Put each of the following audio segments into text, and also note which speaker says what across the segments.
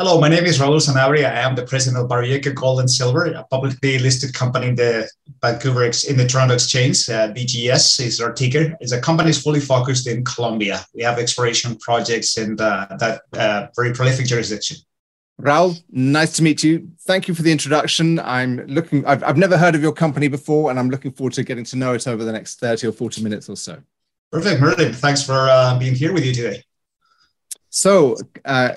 Speaker 1: Hello, my name is Raul Sanabria. I am the president of Baroyeca Gold and Silver, a publicly listed company in the Vancouver in the Toronto Exchange. Uh, BGS is our ticker. It's a company is fully focused in Colombia. We have exploration projects in the, that uh, very prolific jurisdiction.
Speaker 2: Raul, nice to meet you. Thank you for the introduction. I'm looking. I've, I've never heard of your company before, and I'm looking forward to getting to know it over the next 30 or 40 minutes or so.
Speaker 1: Perfect, Merlin. Thanks for uh, being here with you today.
Speaker 2: So, uh,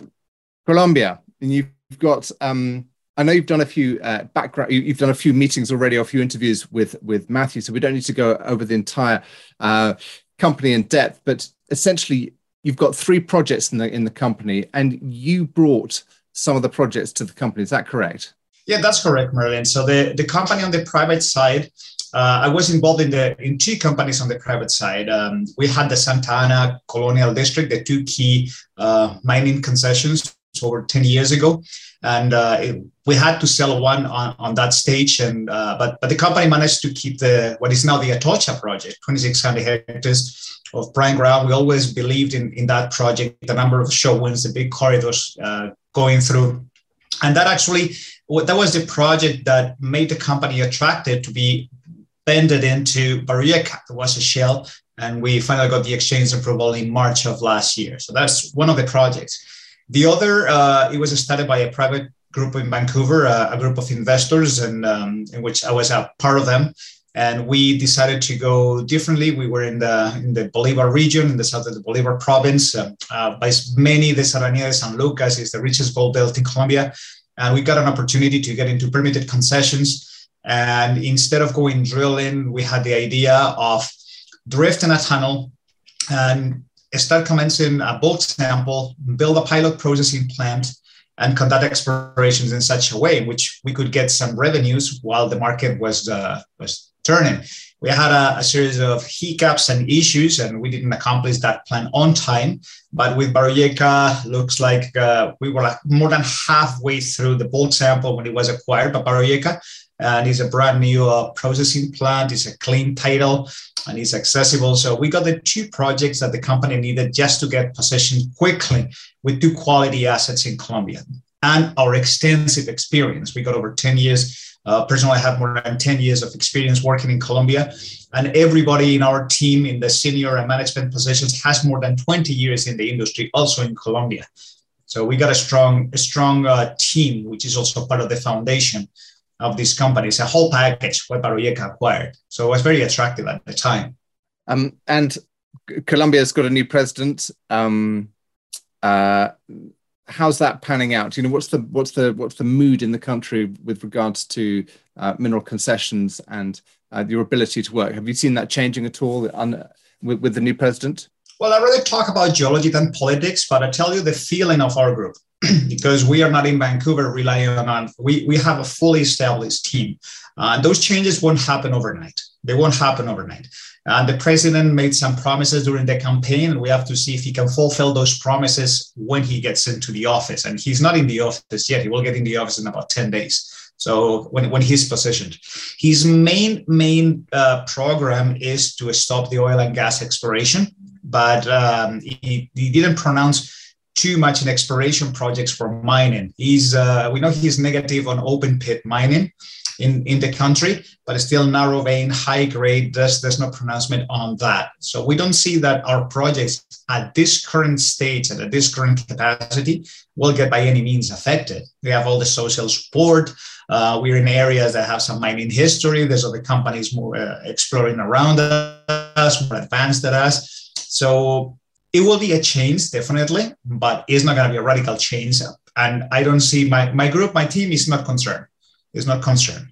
Speaker 2: Colombia, and you've got. Um, I know you've done a few uh, background. You've done a few meetings already, or a few interviews with with Matthew. So we don't need to go over the entire uh, company in depth. But essentially, you've got three projects in the in the company, and you brought some of the projects to the company. Is that correct?
Speaker 1: Yeah, that's correct, Merlin. So the the company on the private side uh, I was involved in the in two companies on the private side. Um, we had the Santa Ana Colonial District, the two key uh, mining concessions over 10 years ago. And uh, it, we had to sell one on, on that stage. And uh, but but the company managed to keep the what is now the atocha project 2600 hectares of prime ground. We always believed in in that project the number of show winds the big corridors uh, going through. And that actually that was the project that made the company attracted to be bended into Baroyeca. It was a shell and we finally got the exchange approval in March of last year. So that's one of the projects the other, uh, it was started by a private group in Vancouver, a group of investors, and um, in which I was a part of them. And we decided to go differently. We were in the in the Bolivar region, in the south of the Bolivar province. Um, uh, by many, the Serranía de San Lucas is the richest gold belt in Colombia, and we got an opportunity to get into permitted concessions. And instead of going drilling, we had the idea of drifting a tunnel and start commencing a bulk sample, build a pilot processing plant, and conduct explorations in such a way in which we could get some revenues while the market was uh, was turning. We had a, a, series of hiccups and issues, and we didn't accomplish that plan on time. But with Baroyeca, looks like uh, we were like more than halfway through the bulk sample when it was acquired by Baroyeca, and it's a brand new uh, processing plant. It's a clean title and it's accessible. So we got the two projects that the company needed just to get positioned quickly with two quality assets in Colombia and our extensive experience. We got over 10 years. Uh, personally, I have more than 10 years of experience working in Colombia, and everybody in our team in the senior and management positions has more than 20 years in the industry, also in Colombia. So we got a strong, a strong uh, team, which is also part of the foundation of these companies, a whole package what acquired. So it was very attractive at the time.
Speaker 2: Um, and Colombia's got a new president. Um, uh, how's that panning out? You know, what's the what's the what's the mood in the country with regards to uh, mineral concessions and uh, your ability to work? Have you seen that changing at all on, with, with the new president?
Speaker 1: Well, I rather talk about geology than politics, but I tell you the feeling of our group. because we are not in Vancouver relying on, we, we have a fully established team. Uh, those changes won't happen overnight. They won't happen overnight. And the president made some promises during the campaign, and we have to see if he can fulfill those promises when he gets into the office. And he's not in the office yet. He will get in the office in about 10 days. So when, when he's positioned, his main main uh, program is to stop the oil and gas exploration, but um, he, he didn't pronounce too much in exploration projects for mining. He's uh, we know he's negative on open pit mining in, in the country, but still narrow vein, high grade. There's there's no pronouncement on that. So we don't see that our projects at this current stage and at this current capacity will get by any means affected. We have all the social support. Uh, we're in areas that have some mining history. There's other companies more uh, exploring around us, more advanced than us. So it will be a change definitely but it's not going to be a radical change. And i don't see my my group my team is not concerned. Is not concerned.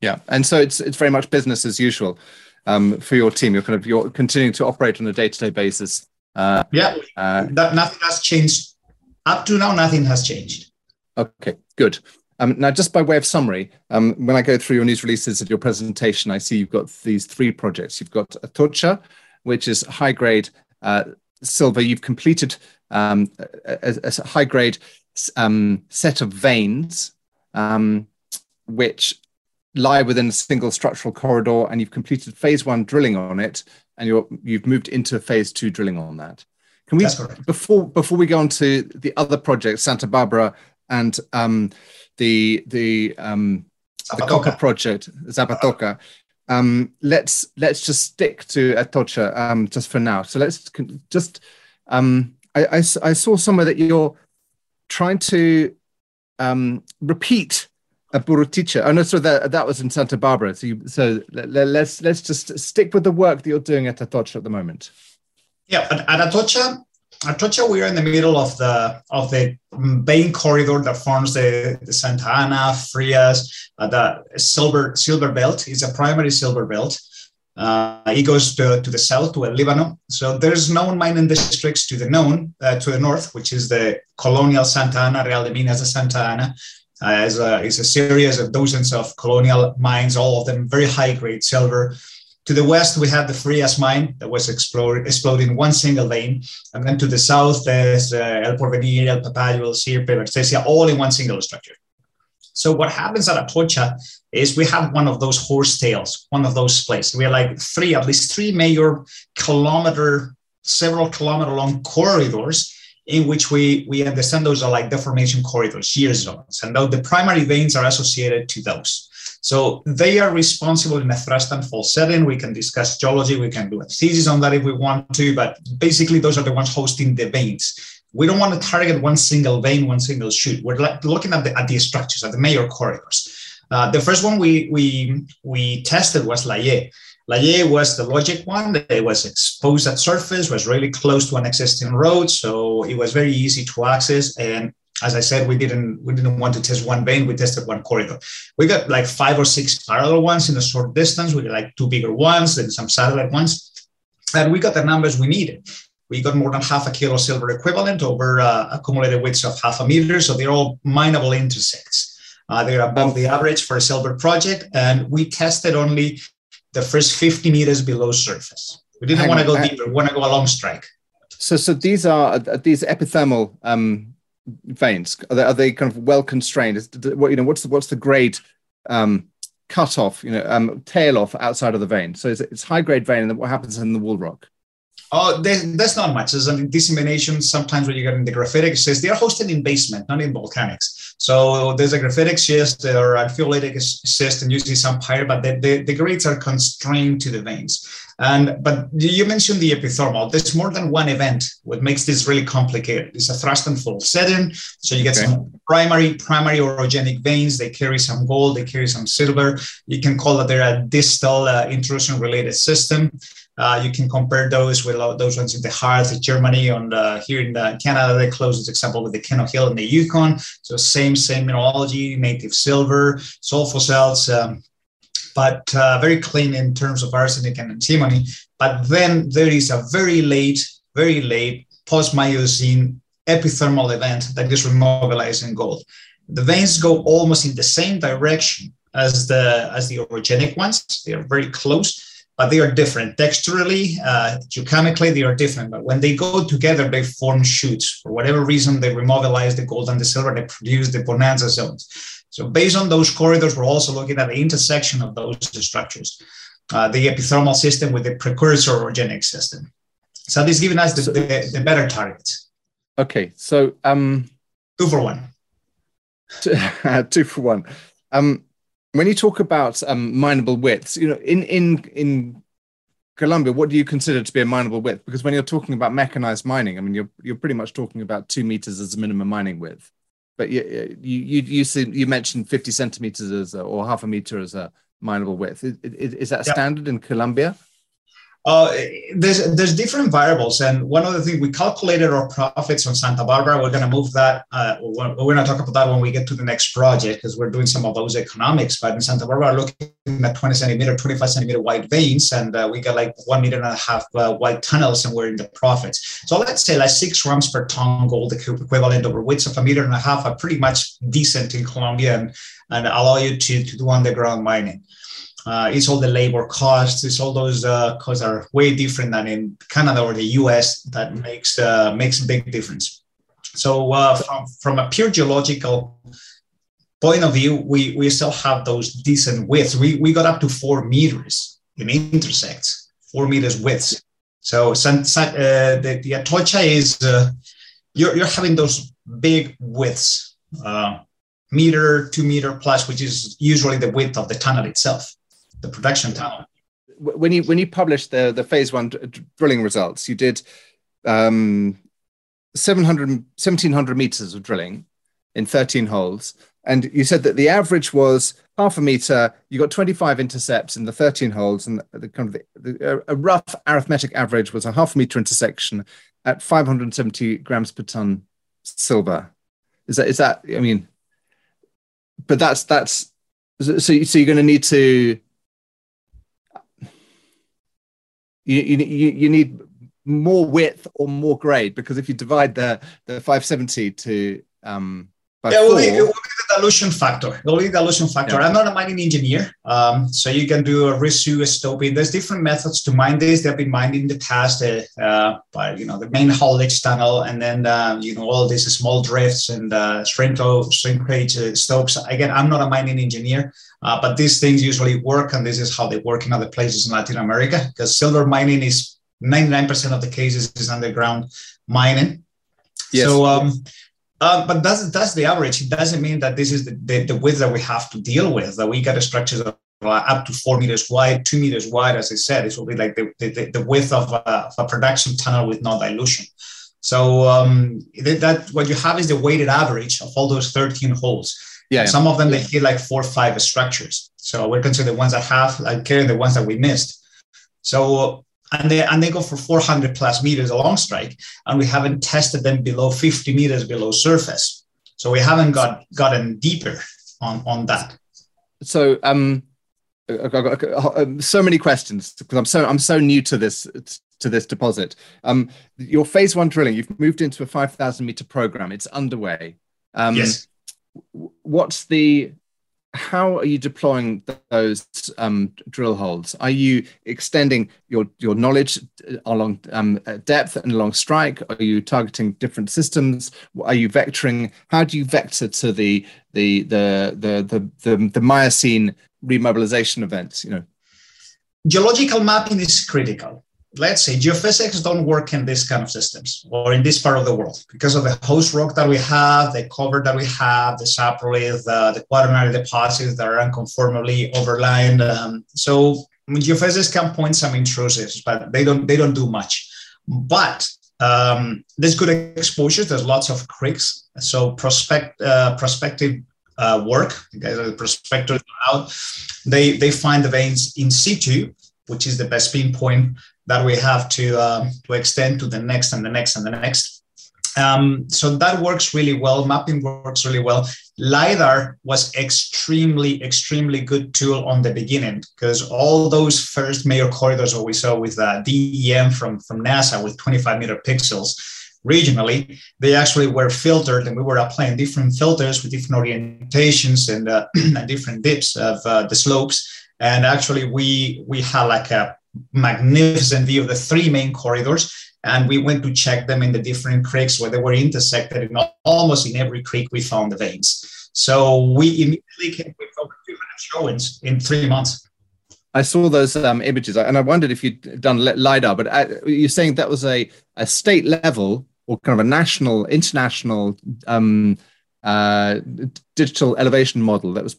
Speaker 2: Yeah and so it's it's very much business as usual um, for your team. You're kind of you're continuing to operate on a day-to-day basis
Speaker 1: uh, yeah. uh, that nothing has changed. Up to now nothing has changed.
Speaker 2: Okay good. Um, now, just by way of summary, um, when I go through your news releases of your presentation, I see you've got these three projects. You've got Atocha, which is high grade uh, silver, you've completed um, a, a, high grade um, set of veins um, which lie within a single structural corridor, and you've completed phase one drilling on it, and you're you've moved into phase two drilling on that. Can we before before we go on to the other project, Santa Barbara and um, the the um, the copper project Zapatoca. Um, let's let's just stick to Atocha um, just for now. So let's just um, I, I, I saw somewhere that you're trying to um, repeat a Buriticá. Oh no, so that that was in Santa Barbara. So you, so let, let's let's just stick with the work that you're doing at Atocha at the moment.
Speaker 1: Yeah, at, at Atocha, Atocha, we are in the middle of the of the main corridor that forms the, the Santa Ana, Frias, uh, the silver silver belt. is a primary silver belt. Uh, it goes to, to the south to El Líbano. So there's known mining districts to the known uh, to the north, which is the colonial Santa Ana, Real de Minas de Santa Ana. Uh, as a, it's a series of dozens of colonial mines, all of them very high grade silver. To the west, we have the Frias mine that was exploded in one single vein. And then to the south, there's uh, El Porvenir, El Papayo, El Sirpe, Vertesia, all in one single structure. So what happens at Atocha is we have one of those horse tails, one of those places. We have like three, at least three major kilometer, several kilometer long corridors in which we, we understand those are like deformation corridors, shear zones. And though the primary veins are associated to those. So they are responsible in a thrust and fold setting. We can discuss geology. We can do a thesis on that if we want to, but basically those are the ones hosting the veins. We don't want to target one single vein, one single shoot. We're looking at the, at the structures, at the major corridors. Uh, the first one we, we, we tested was Laie. Laie was the logic one. It was exposed at surface, was really close to an existing road, so it was very easy to access. And as I said, we didn't we didn't want to test one vein. We tested one corridor. We got like five or six parallel ones in a short distance. We got like two bigger ones and some satellite ones, and we got the numbers we needed. We got more than half a kilo silver equivalent over uh, accumulated widths of half a meter. So they're all mineable intersects. Uh, they're above the average for a silver project, and we tested only the first 50 meters below surface. We didn't want to go deeper. We want to go along strike.
Speaker 2: So, so these are these epithermal um, veins? Are they, are they kind of well constrained? what you know? What's the what's the grade um, cut off? You know, um, tail off outside of the vein. So it's, it's high grade vein, and then what happens in the wall rock?
Speaker 1: Oh, there's, not much. There's a dissemination. Sometimes when you get in the graphitic Says they are hosted in basement, not in volcanics. So there's a graphitic schist or a phyllitic schist and usually some pyre, but the, the, the grades are constrained to the veins. And but you mentioned the epithermal. There's more than one event. What makes this really complicated It's a thrust and fold setting. So you get okay. some primary primary orogenic veins. They carry some gold. They carry some silver. You can call that they're a distal uh, intrusion related system. Uh, you can compare those with those ones in the Harz, Germany, on the, here in the Canada, the closest example with the Keno Hill in the Yukon. So same, same mineralogy, native silver, sulfosalts, um, but uh, very clean in terms of arsenic and antimony. But then there is a very late, very late post-Miocene epithermal event that is remobilizing gold. The veins go almost in the same direction as the as the orogenic ones. They are very close but they are different texturally, uh, geochemically, they are different. But when they go together, they form shoots. For whatever reason, they remobilize the gold and the silver, they produce the bonanza zones. So based on those corridors, we're also looking at the intersection of those structures, uh, the epithermal system with the precursor orogenic system. So this is giving us the, the, the better targets.
Speaker 2: Okay, so um,
Speaker 1: two for one.
Speaker 2: two for one. Um, when you talk about um, mineable widths, you know, in in in Colombia, what do you consider to be a mineable width? Because when you're talking about mechanized mining, I mean, you're you're pretty much talking about two meters as a minimum mining width. But you you you you, you mentioned 50 centimeters as a, or half a meter as a mineable width. Is, is that standard in Colombia?
Speaker 1: Uh, there's there's different variables, and one of the things we calculated our profits on Santa Barbara. We're going to move that. Uh, we're, we're going to talk about that when we get to the next project because we're doing some of those economics. But in Santa Barbara, looking at 20 centimeter, 25 centimeter wide veins, and uh, we got like one meter and a half uh, wide tunnels, and we're in the profits. So let's say like six grams per ton gold equivalent over widths of a meter and a half are pretty much decent in Colombia and, and allow you to, to do underground mining. Uh, it's all the labor costs. It's all those uh, costs are way different than in Canada or the US. That makes uh, makes a big difference. So uh, from from a pure geological point of view, we we still have those decent widths. We we got up to four meters in intersects, four meters widths. So uh, the the Atocha is uh, you're you're having those big widths uh, meter, two meter plus, which is usually the width of the tunnel itself, the production tunnel.
Speaker 2: When you when you published the the phase one drilling results, you did um, 700, 1700 meters of drilling in 13 holes. And you said that the average was half a meter. You got 25 intercepts in the 13 holes, and the kind of the, the, a rough arithmetic average was a half a meter intersection at 570 grams per ton silver. Is that is that? I mean, but that's that's so. So you're going to need to. You, you, you need more width or more grade because if you divide the the 570 to um
Speaker 1: yeah, it will, be, it the dilution factor. It will be the dilution factor. Yeah. I'm not a mining engineer, um, so you can do a resue stoping. There's different methods to mine this. They've been mined in the past uh, uh, by you know the main haulage tunnel, and then uh, you know all these small drifts and uh, shrink shrinkage uh, stopes. Again, I'm not a mining engineer, uh, but these things usually work, and this is how they work in other places in Latin America. Because silver mining is 99% of the cases is underground mining. Yes. So, um, uh, but that's that's the average. It doesn't mean that this is the, the, the, width that we have to deal with. That we got a structure that up to four meters wide, two meters wide. As I said, it will be like the, the, the width of a, of a, production tunnel with no dilution. So um, that what you have is the weighted average of all those 13 holes. Yeah. Some of them they hit like four or five structures. So we're considering the ones that have like carrying the ones that we missed. So and they and they go for 400 plus meters along strike, and we haven't tested them below 50 meters below surface. So we haven't got gotten deeper on on that.
Speaker 2: So um, I've got uh, so many questions because I'm so I'm so new to this to this deposit. Um, your phase one drilling, you've moved into a 5,000 meter program. It's underway. Um,
Speaker 1: yes.
Speaker 2: What's the how are you deploying those um, drill holes? Are you extending your your knowledge along um, depth and along strike? Are you targeting different systems? Are you vectoring? How do you vector to the the the the the the, the Miocene remobilization events? You know,
Speaker 1: geological mapping is critical let's say geophysics don't work in this kind of systems or in this part of the world because of the host rock that we have, the cover that we have, the saprolith, the quaternary deposits that are unconformably overlined. Um, so I mean, geophysics can point some intrusives, but they don't they don't do much. But um, there's good exposure. There's lots of creeks. So prospect uh, prospective uh, work. The guys are the prospectors out. They they find the veins in situ, which is the best pinpoint that we have to uh, to extend to the next and the next and the next. Um, so that works really well. Mapping works really well. LiDAR was extremely, extremely good tool on the beginning because all those first major corridors that we saw with uh, DEM from, from NASA with 25 meter pixels regionally, they actually were filtered and we were applying different filters with different orientations and, uh, and different dips of uh, the slopes. And actually we, we had like a magnificent view of the three main corridors. And we went to check them in the different creeks where they were intersected. And almost in every creek, we found the veins. So we immediately came with over 200 showings in three months.
Speaker 2: I saw those um, images and I wondered if you'd done LiDAR, but uh, you're saying that was a, a state level or kind of a national, international um, uh, digital elevation model that was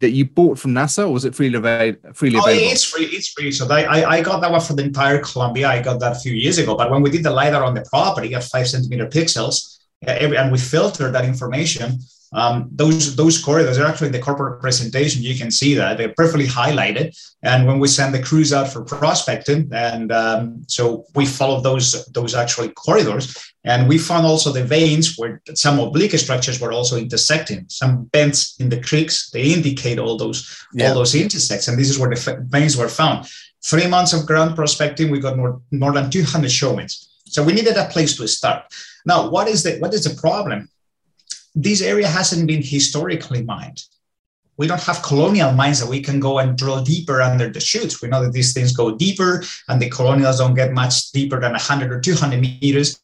Speaker 2: that you bought from NASA, or was it freely, available? freely
Speaker 1: oh, It's free. It's free. So they, I, I got that one for the entire Colombia. I got that a few years ago. But when we did the lidar on the property at five centimeter pixels, every, and we filtered that information, um, those those corridors are actually in the corporate presentation. You can see that they're perfectly highlighted. And when we send the crews out for prospecting, and um, so we follow those those actually corridors, and we found also the veins where some oblique structures were also intersecting. Some bends in the creeks they indicate all those yeah. all those intersects, and this is where the veins were found. Three months of ground prospecting, we got more more than 200 showings. So we needed a place to start. Now, what is the what is the problem? This area hasn't been historically mined. We don't have colonial mines that we can go and drill deeper under the chutes. We know that these things go deeper and the colonials don't get much deeper than 100 or 200 meters.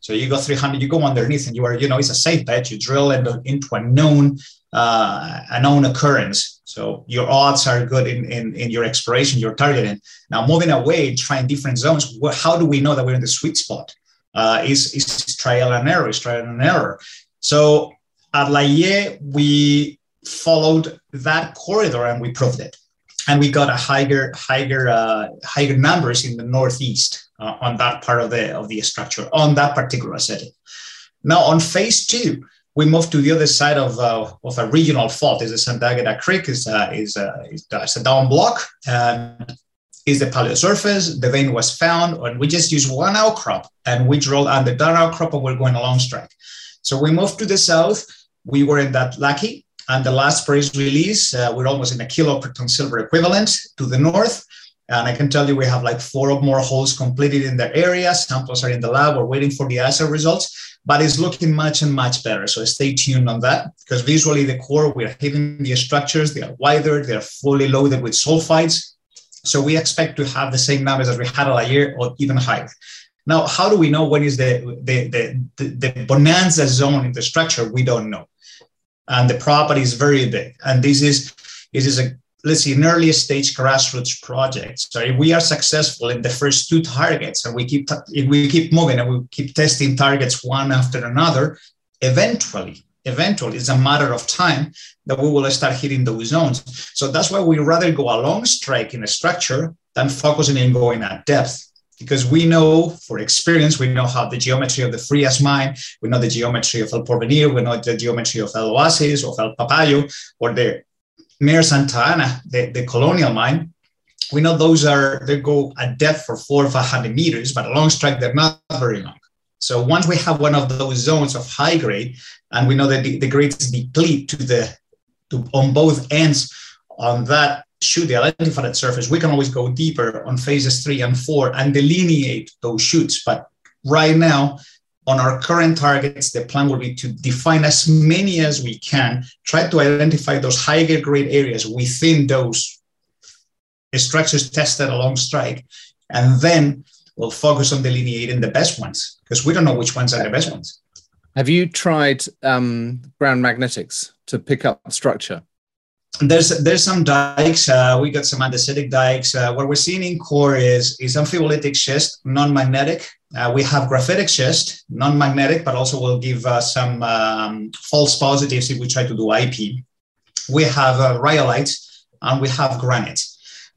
Speaker 1: So you go 300, you go underneath and you are, you know, it's a safe bet. You drill into, into a known, uh, a known occurrence. So your odds are good in, in, in your exploration, you're targeting. Now moving away, trying different zones, how do we know that we're in the sweet spot? Uh, is, is trial and error, is trial and error. So at Laie, we followed that corridor and we proved it. And we got a higher, higher, uh, higher numbers in the northeast uh, on that part of the of the structure on that particular setting. Now on phase two, we moved to the other side of, uh, of a regional fault. Is the Santa Agueda Creek a, is a, is a down block and is the paleo surface. The vein was found, and we just used one outcrop and we drilled under that outcrop and we're going along strike. So we moved to the south. We were in that lucky. And the last press release, uh, we're almost in a kilo per ton silver equivalent to the north. And I can tell you we have like four or more holes completed in the area. Samples are in the lab. We're waiting for the assay results but it's looking much and much better. So stay tuned on that because visually the core, we're hitting the structures, they are wider, they're fully loaded with sulfides. So we expect to have the same numbers as we had a year or even higher. Now, how do we know when is the, the, the, the, the bonanza zone in the structure? We don't know. And the property is very big. And this is, this is a let's see, an early stage grassroots project. So if we are successful in the first two targets and we keep if we keep moving and we keep testing targets one after another, eventually, eventually it's a matter of time that we will start hitting those zones. So that's why we rather go a long strike in a structure than focusing in going at depth. Because we know for experience, we know how the geometry of the Frias mine, we know the geometry of El Porvenir, we know the geometry of El Oasis, of El Papayo, or the Mayor Santa Ana, the, the colonial mine, we know those are they go at depth for four or five hundred meters, but along strike they're not very long. So once we have one of those zones of high grade, and we know that the, the grades deplete to the to, on both ends on that shoot the identified surface, we can always go deeper on phases three and four and delineate those shoots. But right now, on our current targets, the plan will be to define as many as we can, try to identify those higher grade areas within those structures tested along strike, and then we'll focus on delineating the best ones because we don't know which ones are the best ones.
Speaker 2: Have you tried um, ground magnetics to pick up structure?
Speaker 1: there's there's some dikes. Uh, we got some andesitic dikes. Uh, what we're seeing in core is is amphibolitic schist, non-magnetic. Uh, we have graphitic schist, non-magnetic, but also will give uh, some um, false positives if we try to do IP. We have uh, rhyolites and we have granite.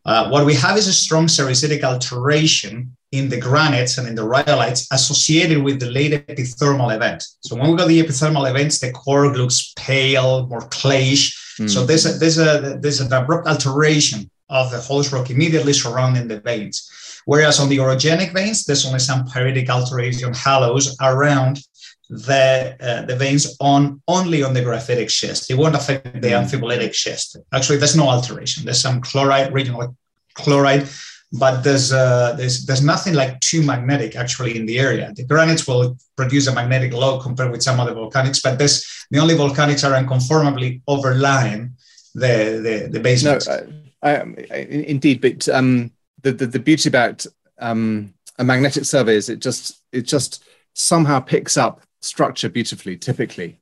Speaker 1: Uh, what we have is a strong sericitic alteration in the granites and in the rhyolites associated with the late epithermal event. So when we got the epithermal events, the core looks pale, more clayish. Mm. So there's a, there's a there's an abrupt alteration of the host rock immediately surrounding the veins. Whereas on the orogenic veins, there's only some pyritic alteration halos around the uh, the veins on only on the graphitic schist. It won't affect the mm. amphibolitic schist. Actually, there's no alteration. There's some chlorite, regional chlorite but there's uh, there's there's nothing like too magnetic actually in the area. The granites will produce a magnetic load compared with some other volcanics, but this the only volcanics are unconformably overlying the the, the basement. No,
Speaker 2: I, I, indeed, but um, the, the, the beauty about um, a magnetic survey is it just it just somehow picks up structure beautifully. Typically,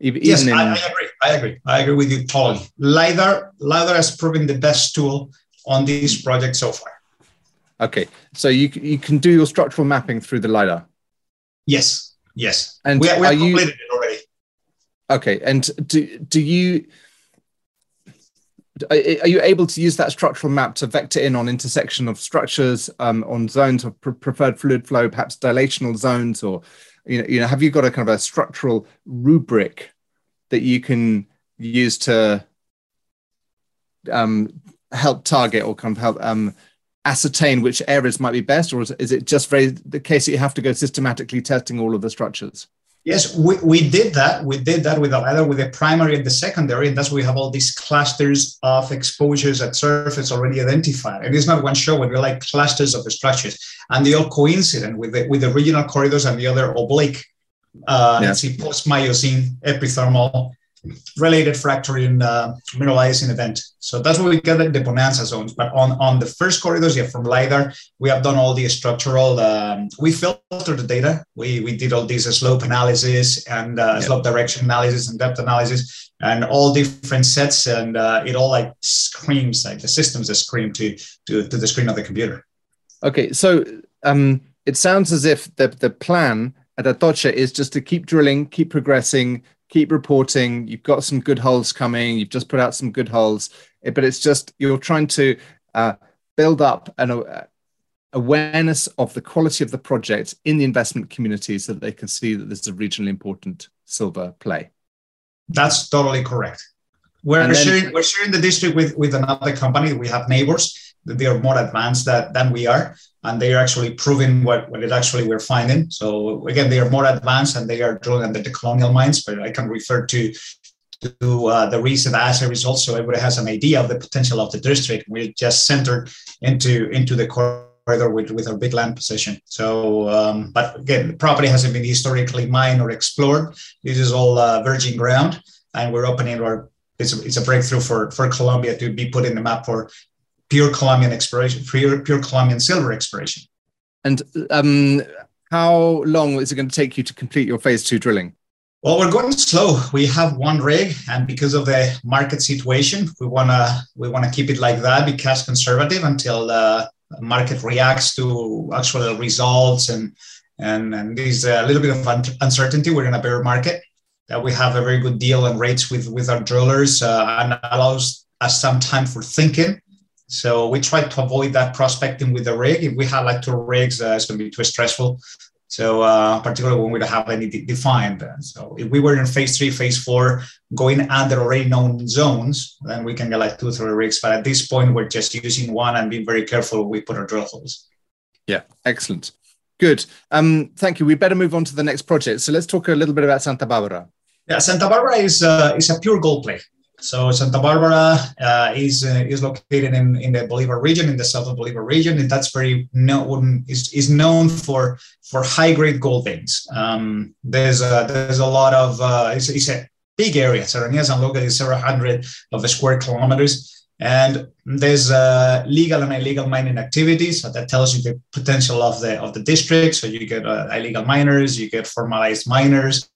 Speaker 1: even, yes, in, I, I, agree. I agree. I agree with you totally. LiDAR LiDAR has proven the best tool on these projects so far.
Speaker 2: Okay, so you you can do your structural mapping through the lidar.
Speaker 1: Yes, yes,
Speaker 2: and
Speaker 1: we, we
Speaker 2: have
Speaker 1: you, completed it already.
Speaker 2: Okay, and do do you are you able to use that structural map to vector in on intersection of structures um, on zones of pre- preferred fluid flow, perhaps dilational zones, or you know, you know, have you got a kind of a structural rubric that you can use to um, help target or kind of help um, ascertain which areas might be best, or is, is it just very the case that you have to go systematically testing all of the structures?
Speaker 1: Yes, we, we did that. We did that with either with the primary and the secondary, and that's why we have all these clusters of exposures at surface already identified. And it's not one show, but we're like clusters of the structures, and they all coincident with the with the regional corridors and the other oblique. Uh, yeah. Let's see, post Miocene epithermal related fracturing uh, mineralizing event. So that's what we get the bonanza zones. But on, on the first corridors, yeah, from LiDAR, we have done all the structural, um, we filtered the data. We, we did all these slope analysis and uh, yeah. slope direction analysis and depth analysis and all different sets. And uh, it all like screams, like the systems that scream to, to, to the screen of the computer.
Speaker 2: Okay. So um, it sounds as if the, the plan at Atocha is just to keep drilling, keep progressing, keep reporting. You've got some good holes coming. You've just put out some good holes, eh, but it's just you're trying to uh, build up an uh, awareness of the quality of the project in the investment community so that they can see that this is a regionally important silver play.
Speaker 1: That's totally correct. We're, then, sharing, we're sharing the district with, with another company. We have neighbors. They are more advanced that, than we are, and they are actually proving what, what it actually we're finding. So again, they are more advanced and they are drilling under the colonial mines, but I can refer to to uh, the recent assay results so everybody has an idea of the potential of the district. We just centered into into the corridor with, with our big land position. So, um, but again, the property hasn't been historically mined or explored. This is all uh, virgin ground, and we're opening our it's a, it's a breakthrough for, for Colombia to be put in the map for pure Colombian exploration, pure, pure Colombian silver exploration.
Speaker 2: And um, how long is it going to take you to complete your phase two drilling?
Speaker 1: Well, we're going slow. We have one rig, and because of the market situation, we wanna we wanna keep it like that, be cash conservative until the market reacts to actual results and and and there's a little bit of uncertainty. We're in a bear market, that we have a very good deal and rates with with our drillers uh, and allows us some time for thinking. So we try to avoid that prospecting with the rig. If we have like two rigs, uh, it's going to be too stressful. So uh, particularly when we don't have any de- defined. So if we were in phase three, phase four, going under already known zones, then we can get like two, three rigs. But at this point, we're just using one and being very careful when we put our drill holes.
Speaker 2: Yeah, excellent. Good. Um, thank you. We better move on to the next project. So let's talk a little bit about Santa Barbara.
Speaker 1: Yeah, Santa Barbara is uh, is a pure gold play. So Santa Barbara uh, is uh, is located in, in the Bolivar region, in the south of Bolivar region, and that's very known is, is known for for high grade gold veins. Um, there's a, there's a lot of uh, it's, it's, a big area. Serranía San Lucas is several hundred of square kilometers, and there's uh, legal and illegal mining activities. So that tells you the potential of the of the district. So you get uh, illegal miners, you get formalized miners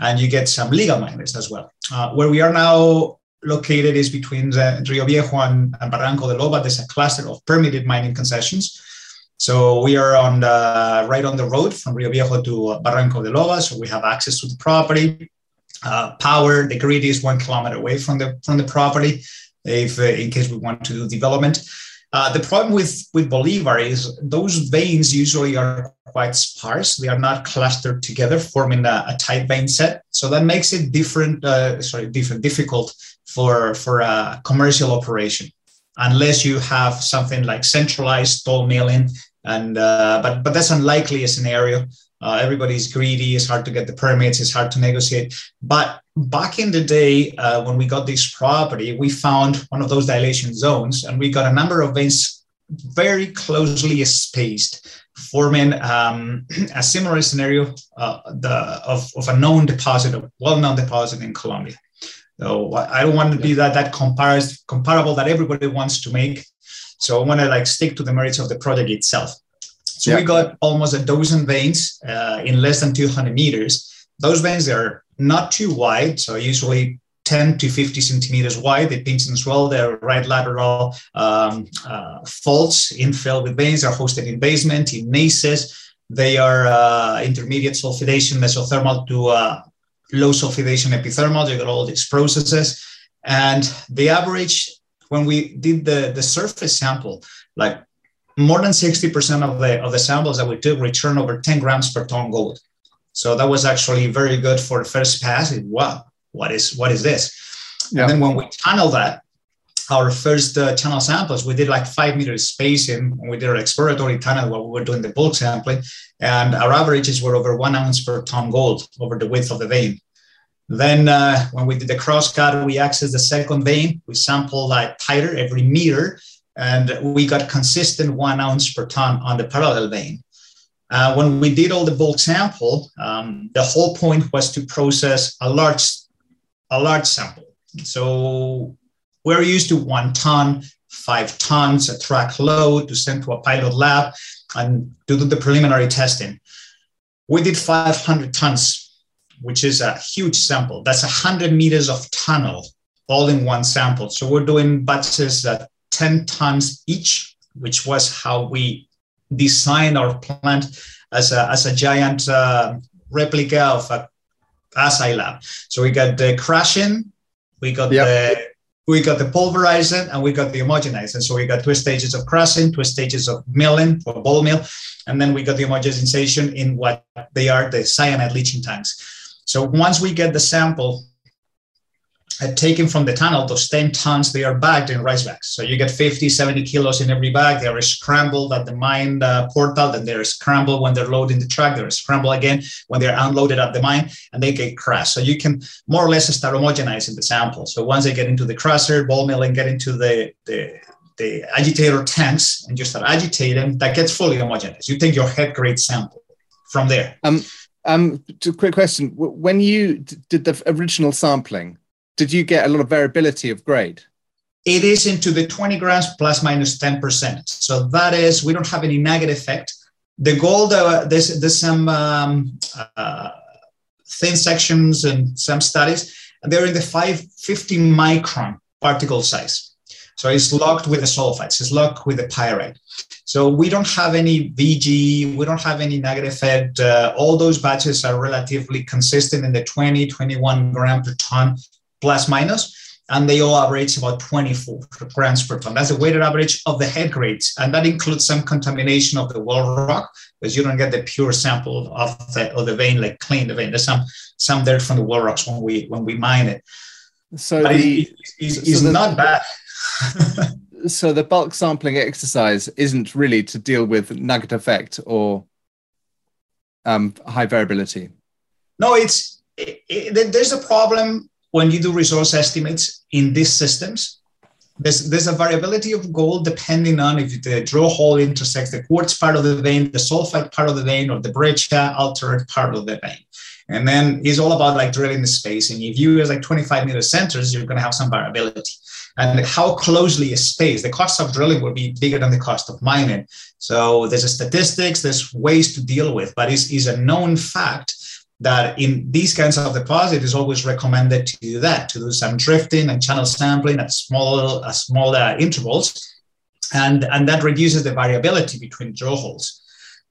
Speaker 1: and you get some legal miners as well. Uh, where we are now located is between the Rio Viejo and, and, Barranco de Loba. There's a cluster of permitted mining concessions. So we are on the right on the road from Rio Viejo to Barranco de Loba. So we have access to the property. Uh, power, the grid is one kilometer away from the from the property. If uh, in case we want to do development, uh, the problem with, with Bolivar is those veins usually are quite sparse. They are not clustered together, forming a, a tight vein set. So that makes it different, uh, sorry, different, difficult for, for a commercial operation, unless you have something like centralized toll milling. And uh, but but that's unlikely a scenario. Uh, everybody's greedy. It's hard to get the permits. It's hard to negotiate. But back in the day, uh, when we got this property, we found one of those dilation zones, and we got a number of veins very closely spaced, forming um, a similar scenario uh, the, of, of a known deposit, a well-known deposit in Colombia. So I don't want to be that that compares comparable that everybody wants to make. So I want to like stick to the merits of the project itself. So yeah. we got almost a dozen veins uh, in less than 200 meters. Those veins are not too wide, so usually 10 to 50 centimeters wide. They pinch and swell. They're right lateral um, uh, faults infill with veins. Are hosted in basement, in gneisses. They are uh, intermediate sulfidation mesothermal to uh, low sulfidation epithermal. They got all these processes. And the average, when we did the, the surface sample, like more than 60% of the, of the samples that we took return over 10 grams per ton gold. So that was actually very good for the first pass. Wow, what is what is this? Yeah. And then when we tunnel that, our first uh, channel samples, we did like five meters spacing. When we did our exploratory tunnel while we were doing the bulk sampling, and our averages were over one ounce per ton gold over the width of the vein. Then uh, when we did the crosscut, we accessed the second vein. We sampled like tighter every meter, and we got consistent one ounce per ton on the parallel vein. Uh, when we did all the bulk sample, um, the whole point was to process a large, a large sample. So we're used to one ton, five tons, a track load to send to a pilot lab and to do the preliminary testing. We did 500 tons, which is a huge sample. That's 100 meters of tunnel all in one sample. So we're doing batches at 10 tons each, which was how we designed our plant as a, as a giant uh, replica of a assay lab. So we got the crushing, we got yep. the we got the pulverizing and we got the homogenizing. So we got two stages of crushing, two stages of milling for ball mill, and then we got the homogenization in what they are the cyanide leaching tanks. So once we get the sample taken from the tunnel, those 10 tons, they are bagged in rice bags. So you get 50, 70 kilos in every bag. They are scrambled at the mine uh, portal, then they're scrambled when they're loading the truck. They're scrambled again when they're unloaded at the mine, and they get crushed. So you can more or less start homogenizing the sample. So once they get into the crusher, ball mill, and get into the, the the agitator tanks and you start agitating, that gets fully homogenized. You take your head grade sample from there.
Speaker 2: Um, um, quick question: When you did the original sampling, did you get a lot of variability of grade?
Speaker 1: It is into the 20 grams plus minus 10%. So that is, we don't have any negative effect. The gold, uh, there's, there's some um, uh, thin sections and some studies, they're in the 550 micron particle size. So it's locked with the sulfides, it's locked with the pyrite. So we don't have any VG, we don't have any negative effect. Uh, all those batches are relatively consistent in the 20, 21 gram per ton plus minus, and they all average about 24 grams per ton. That's the weighted average of the head grades, and that includes some contamination of the wall rock, because you don't get the pure sample of the of the vein, like clean the vein. There's some some dirt from the wall rocks when we when we mine it. So but the, it, it, it's so not bad.
Speaker 2: so the bulk sampling exercise isn't really to deal with nugget effect or um, high variability.
Speaker 1: No, it's it, there's a problem when you do resource estimates in these systems, there's, there's a variability of gold depending on if the draw hole intersects the quartz part of the vein, the sulfide part of the vein, or the breccia altered part of the vein. And then it's all about like drilling the space. And if you use like 25 meter centers, you're going to have some variability. And how closely is spaced, the cost of drilling will be bigger than the cost of mining. So there's a statistics, there's ways to deal with, but it's, it's a known fact that in these kinds of deposit is always recommended to do that, to do some drifting and channel sampling at small, uh, intervals. And, and that reduces the variability between drill holes.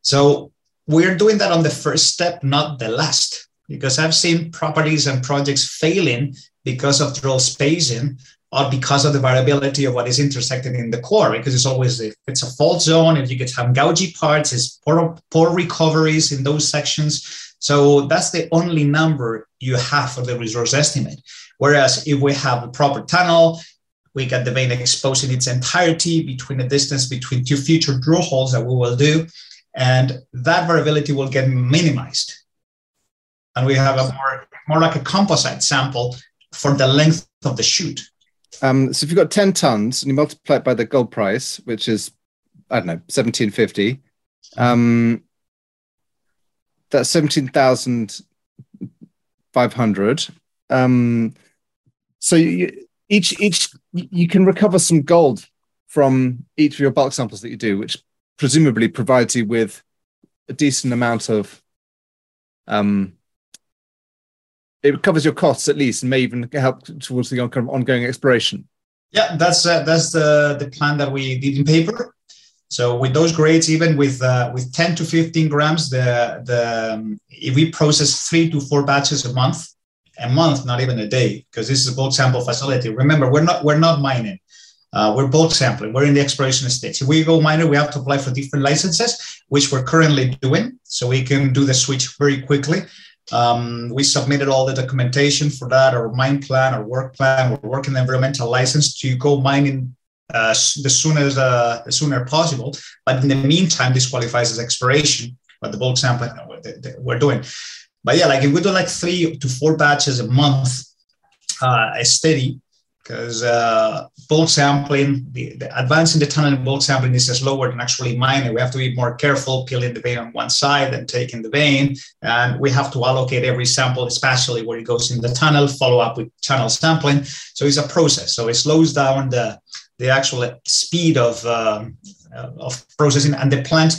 Speaker 1: So we're doing that on the first step, not the last, because I've seen properties and projects failing because of drill spacing or because of the variability of what is intersected in the core, because it's always if it's a fault zone, if you get some gougy parts, it's poor, poor recoveries in those sections. So that's the only number you have for the resource estimate. Whereas if we have a proper tunnel, we get the vein exposed in its entirety between the distance between two future drill holes that we will do. And that variability will get minimized. And we have a more, more like a composite sample for the length of the shoot.
Speaker 2: Um, so if you've got 10 tons and you multiply it by the gold price, which is, I don't know, 1750, um, that's 17,500. Um, so you, each each you can recover some gold from each of your bulk samples that you do, which presumably provides you with a decent amount of um, it covers your costs at least and may even help towards the ongoing exploration.
Speaker 1: Yeah, that's uh, that's the the plan that we did in paper. So with those grades, even with uh, with 10 to 15 grams, the the um, if we process three to four batches a month, a month, not even a day, because this is a bulk sample facility. Remember, we're not we're not mining. Uh, we're bulk sampling. We're in the exploration stage. If we go miner, we have to apply for different licenses, which we're currently doing, so we can do the switch very quickly. Um, we submitted all the documentation for that, our mine plan, our work plan. We're working the environmental license to go mining uh, the sooner uh, the sooner possible. But in the meantime, this qualifies as expiration. But the bulk sampling we're doing. But yeah, like if we do like three to four batches a month, uh, steady, because uh, bulk sampling, the, the the tunnel in bulk sampling is slower than actually mining. We have to be more careful peeling the vein on one side and taking the vein. And we have to allocate every sample, especially where it goes in the tunnel, follow up with channel sampling. So it's a process. So it slows down the, the actual speed of, um, of processing and the plant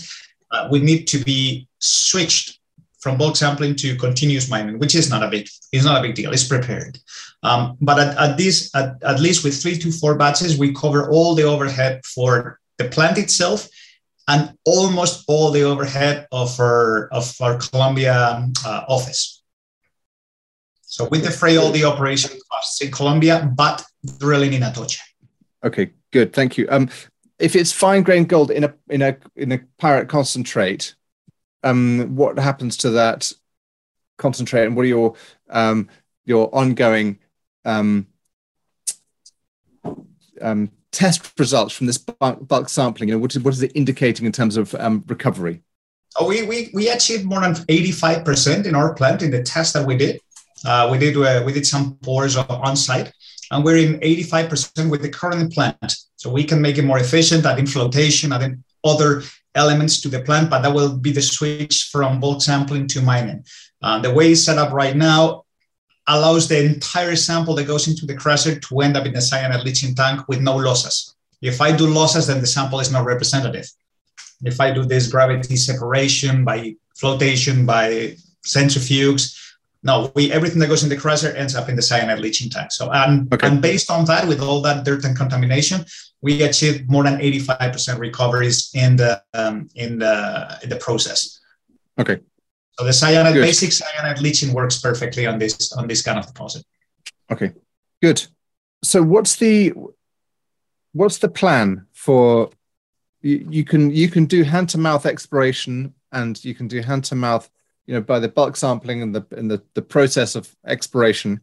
Speaker 1: uh, need to be switched from bulk sampling to continuous mining, which is not a big, it's not a big deal. It's prepared. Um, but at, at, this, at, at least with three to four batches, we cover all the overhead for the plant itself and almost all the overhead of our of our Colombia uh, office. So we defray all the operation costs in Colombia, but drilling in Atocha.
Speaker 2: Okay, good. Thank you. Um, if it's fine grained gold in a in a in a pyrite concentrate, um, what happens to that concentrate, and what are your um, your ongoing um, um, test results from this bulk, bulk sampling? You know, what is, what is it indicating in terms of um, recovery?
Speaker 1: Oh, we, we, we achieved more than 85% in our plant in the test that we did. Uh, we did uh, we did some pours on site, and we're in 85% with the current plant. So we can make it more efficient, adding flotation, adding other elements to the plant, but that will be the switch from bulk sampling to mining. Uh, the way it's set up right now, allows the entire sample that goes into the crusher to end up in the cyanide leaching tank with no losses. If I do losses, then the sample is not representative. If I do this gravity separation by flotation, by centrifuges, no, we everything that goes in the crusher ends up in the cyanide leaching tank. So and, okay. and based on that, with all that dirt and contamination, we achieved more than 85% recoveries in the um, in the in the process.
Speaker 2: Okay.
Speaker 1: So the cyanide, good. basic cyanide leaching works perfectly on this on this kind of deposit.
Speaker 2: Okay, good. So what's the what's the plan for you, you can you can do hand to mouth exploration and you can do hand to mouth you know by the bulk sampling and the and the, the process of exploration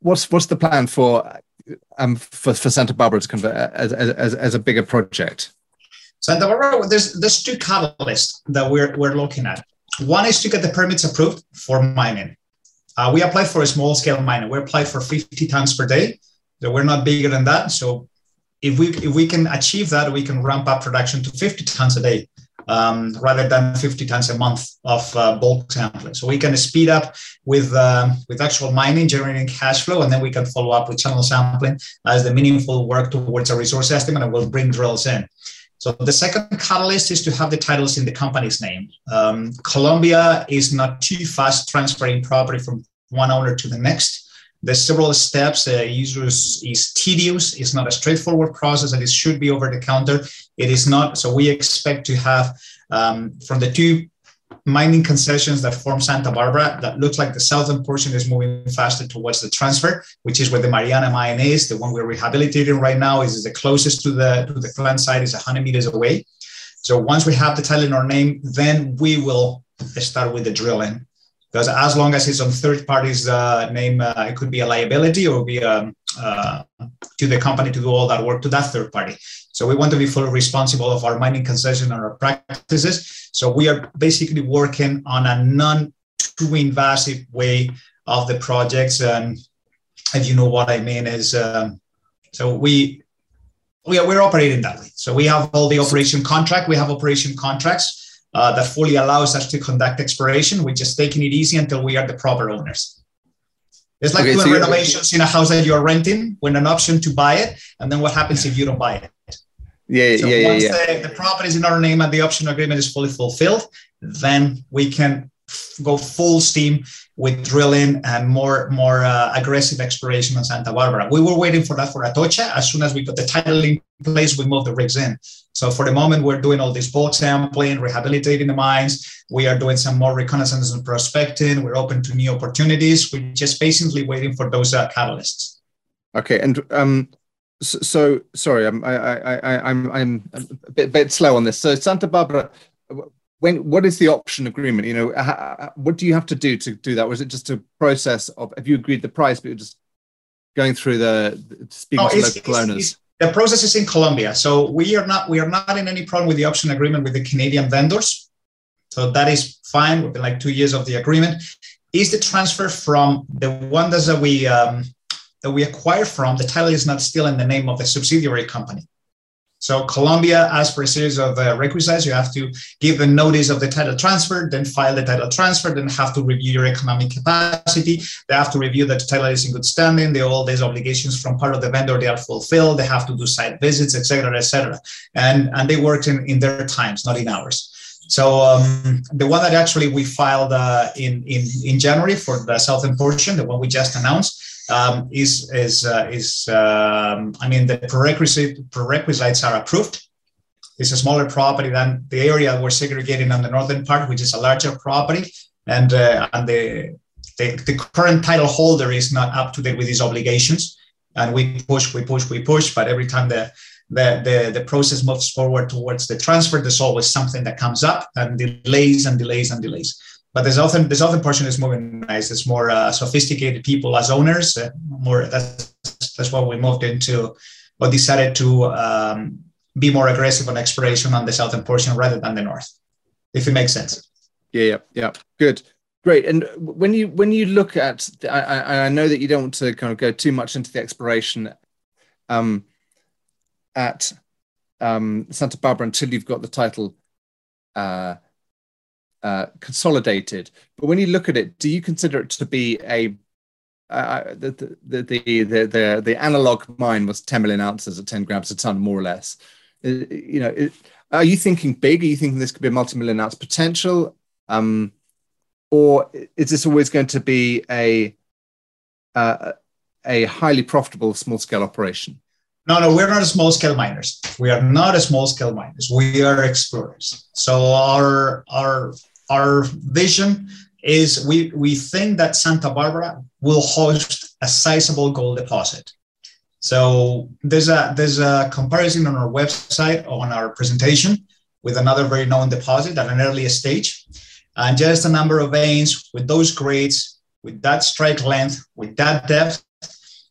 Speaker 2: what's what's the plan for um for, for santa barbara to convert as, as as a bigger project
Speaker 1: Santa Barbara, there's, there's two catalysts that we're, we're looking at. One is to get the permits approved for mining. Uh, we applied for a small scale mining. We applied for 50 tons per day. So we're not bigger than that. So if we if we can achieve that, we can ramp up production to 50 tons a day um, rather than 50 tons a month of uh, bulk sampling. So we can speed up with uh, with actual mining, generating cash flow, and then we can follow up with channel sampling as the meaningful work towards a resource estimate, and we'll bring drills in. So the second catalyst is to have the titles in the company's name. Um, Colombia is not too fast transferring property from one owner to the next. There's several steps. Uh, users is tedious. It's not a straightforward process, and it should be over the counter. It is not. So we expect to have um, from the two mining concessions that form Santa Barbara that looks like the southern portion is moving faster towards the transfer, which is where the Mariana mine is. The one we're rehabilitating right now is the closest to the to the plant site is 100 meters away. So once we have the title in our name, then we will start with the drilling. Because as long as it's on third party's uh, name, uh, it could be a liability or be um, uh, to the company to do all that work to that third party. So we want to be fully responsible of our mining concession and our practices. So we are basically working on a non too invasive way of the projects. And if you know what I mean is, um, so we we are, we're operating that way. So we have all the operation contract. We have operation contracts uh, that fully allows us to conduct exploration. We're just taking it easy until we are the proper owners. It's like okay, doing so renovations in a house that you're renting with an option to buy it. And then what happens if you don't buy it?
Speaker 2: Yeah, so yeah,
Speaker 1: once
Speaker 2: yeah.
Speaker 1: The, the property is in our name and the option agreement is fully fulfilled, then we can go full steam with drilling and more more uh, aggressive exploration on Santa Barbara. We were waiting for that for Atocha. As soon as we got the title in place, we moved the rigs in. So for the moment, we're doing all this bulk sampling, rehabilitating the mines. We are doing some more reconnaissance and prospecting. We're open to new opportunities. We're just patiently waiting for those uh, catalysts.
Speaker 2: Okay, and um, so, so, sorry, I'm I, I, I'm I'm a bit, bit slow on this. So Santa Barbara, when what is the option agreement? You know, how, what do you have to do to do that? Was it just a process of have you agreed the price, but you're just going through the speaking no, to local owners? It's,
Speaker 1: the process is in Colombia, so we are not we are not in any problem with the option agreement with the Canadian vendors. So that is fine. We've been like two years of the agreement. Is the transfer from the one that we um, that we acquire from, the title is not still in the name of the subsidiary company. So Colombia asks for a series of uh, requisites. You have to give the notice of the title transfer, then file the title transfer, then have to review your economic capacity. They have to review that the title is in good standing. They, all these obligations from part of the vendor they are fulfilled. They have to do site visits, etc., etc. And and they work in, in their times, not in ours. So um, the one that actually we filed uh, in, in in January for the southern portion, the one we just announced, um, is is uh, is um, I mean the prerequisite prerequisites are approved. It's a smaller property than the area we're segregating on the northern part, which is a larger property. And, uh, and the, the, the current title holder is not up to date with his obligations. And we push, we push, we push, but every time the, the, the, the process moves forward towards the transfer, there's always something that comes up and delays and delays and delays. But there's often there's often portion is more nice. It's more uh, sophisticated people as owners. Uh, more that's that's what we moved into, but decided to um, be more aggressive on exploration on the southern portion rather than the north, if it makes sense.
Speaker 2: Yeah, yeah, yeah. Good. Great. And when you when you look at, I, I know that you don't want to kind of go too much into the exploration um, at um, Santa Barbara until you've got the title uh, uh, consolidated. But when you look at it, do you consider it to be a uh, the, the, the, the, the, the analog mine was 10 million ounces at 10 grams a ton, more or less. Uh, you know, it, are you thinking big? Are you thinking this could be a multi-million ounce potential? Um, or is this always going to be a, uh, a highly profitable small scale operation?
Speaker 1: No, no, we're not small scale miners. We are not a small scale miners. We are explorers. So our our our vision is we we think that Santa Barbara will host a sizable gold deposit. So there's a there's a comparison on our website on our presentation with another very known deposit at an earlier stage, and just a number of veins with those grades, with that strike length, with that depth,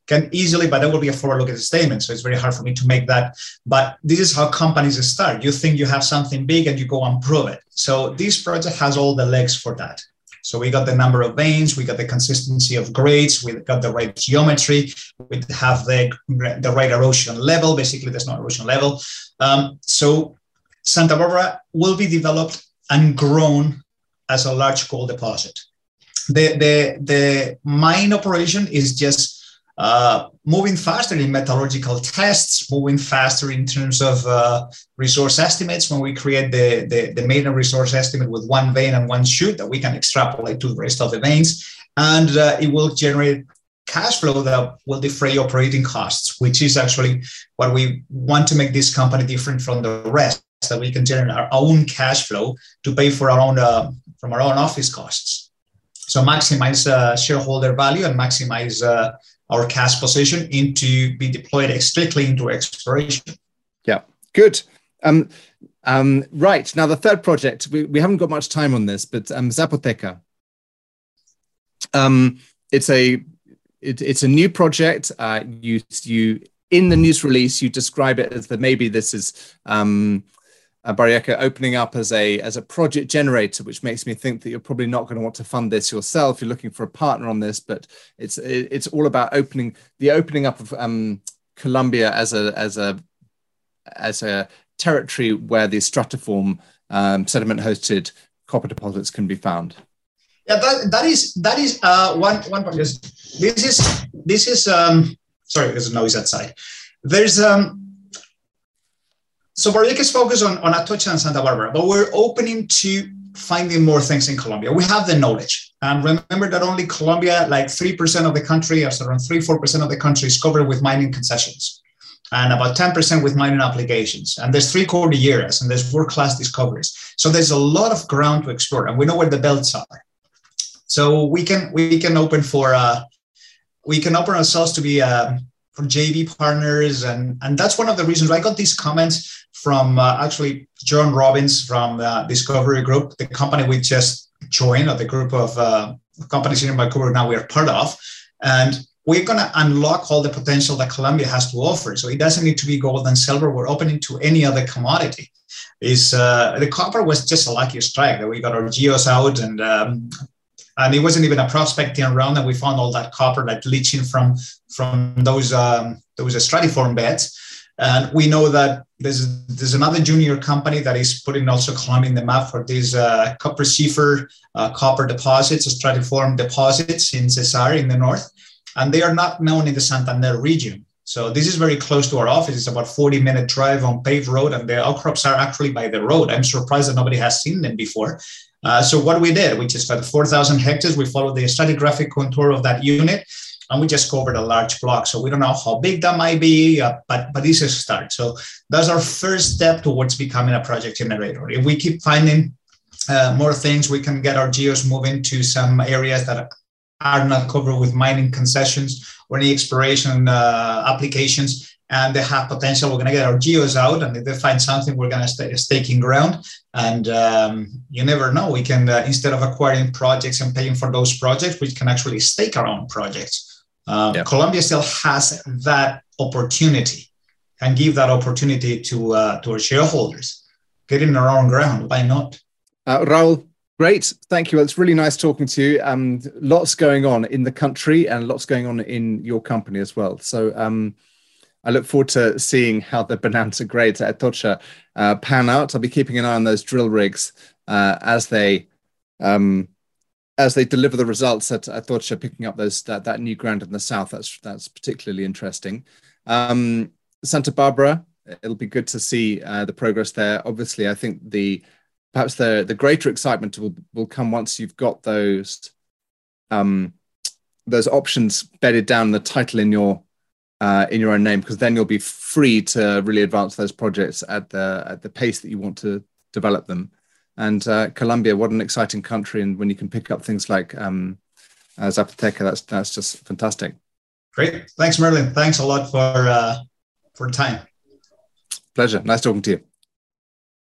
Speaker 1: can easily, but that will be a forward-looking statement. So it's very hard for me to make that. But this is how companies start. You think you have something big and you go and prove it. So this project has all the legs for that. So we got the number of veins, we got the consistency of grades, we got the right geometry, we have the, the right erosion level. Basically, there's no erosion level. Um, so Santa Barbara will be developed and grown as a large coal deposit. The, the, the mine operation is just uh, moving faster in metallurgical tests, moving faster in terms of uh, resource estimates when we create the, the, the maiden resource estimate with one vein and one shoot that we can extrapolate to the rest of the veins. And uh, it will generate cash flow that will defray operating costs, which is actually what we want to make this company different from the rest, that we can generate our own cash flow to pay for our own, uh, from our own office costs. So maximize uh, shareholder value and maximize our cash position into be deployed strictly into exploration.
Speaker 2: Yeah, good. Um, um, right now, the third project we, we haven't got much time on this, but um, Zapoteca. Um, it's a it, it's a new project. Uh, you you in the news release you describe it as that maybe this is um, uh, opening up as a as a project generator, which makes me think that you're probably not going to want to fund this yourself. You're looking for a partner on this, but it's it's all about opening the opening up of um, Colombia as a as a as a territory where the stratiform um, sediment hosted copper deposits can be found.
Speaker 1: Yeah, that, that is that is uh, one one point. This is this is um, sorry, there's a noise outside. There's um so Baroyeca is focused on, on Atocha and Santa Barbara, but we're opening to finding more things in Colombia. We have the knowledge. And remember that only Colombia, like 3% of the country, or around 3 4% of the country is covered with mining concessions, and about 10% with mining applications. And there's three cordilleras, and there's world class discoveries. So there's a lot of ground to explore, and we know where the belts are. So we can we can open for uh, we can open ourselves to be uh, for JV partners, and and that's one of the reasons I got these comments from uh, actually John Robins from uh, Discovery Group, the company we just joined, or the group of uh, companies here in Vancouver now we are part of. And we're going to unlock all the potential that Colombia has to offer. So it doesn't need to be gold and silver. We're opening to any other commodity. Is uh, the copper was just a lucky strike that we got our geos out and um, and it wasn't even a prospecting round and we found all that copper like leaching from from those um, those stratiform beds and we know that there's, there's another junior company that is putting also climbing the map for these uh, Kupferschiefer uh, copper deposits, stratiform deposits in Cesar in the north. And they are not known in the Santander region. So this is very close to our office. It's about 40 minute drive on paved road and the outcrops are actually by the road. I'm surprised that nobody has seen them before. Uh, so what we did, which is the 4,000 hectares, we followed the stratigraphic contour of that unit and we just covered a large block. So we don't know how big that might be, uh, but but this is a start. So that's our first step towards becoming a project generator. If we keep finding uh, more things, we can get our geos moving to some areas that are not covered with mining concessions or any exploration uh, applications and they have potential. We're going to get our geos out, and if they find something, we're going to stay staking ground. And um, you never know. We can uh, instead of acquiring projects and paying for those projects, we can actually stake our own projects. Um, yep. Colombia still has that opportunity, and give that opportunity to uh, to our shareholders. Getting our own ground. Why not?
Speaker 2: Uh, Raul, Great, thank you. It's really nice talking to you. Um, lots going on in the country and lots going on in your company as well. So um, I look forward to seeing how the Bonanza grades at Atocha uh, pan out. I'll be keeping an eye on those drill rigs uh, as they um, as they deliver the results at Atocha, picking up those that, that new ground in the south. That's that's particularly interesting. Um, Santa Barbara, it'll be good to see uh, the progress there. Obviously, I think the perhaps the the greater excitement will will come once you've got those um, those options bedded down, the title in your uh, in your own name because then you'll be free to really advance those projects at the at the pace that you want to develop them. And uh, Colombia, what an exciting country! And when you can pick up things like um, uh, Zapoteca, that's that's just fantastic.
Speaker 1: Great, thanks, Merlin. Thanks a lot for uh, for time.
Speaker 2: Pleasure. Nice talking to you.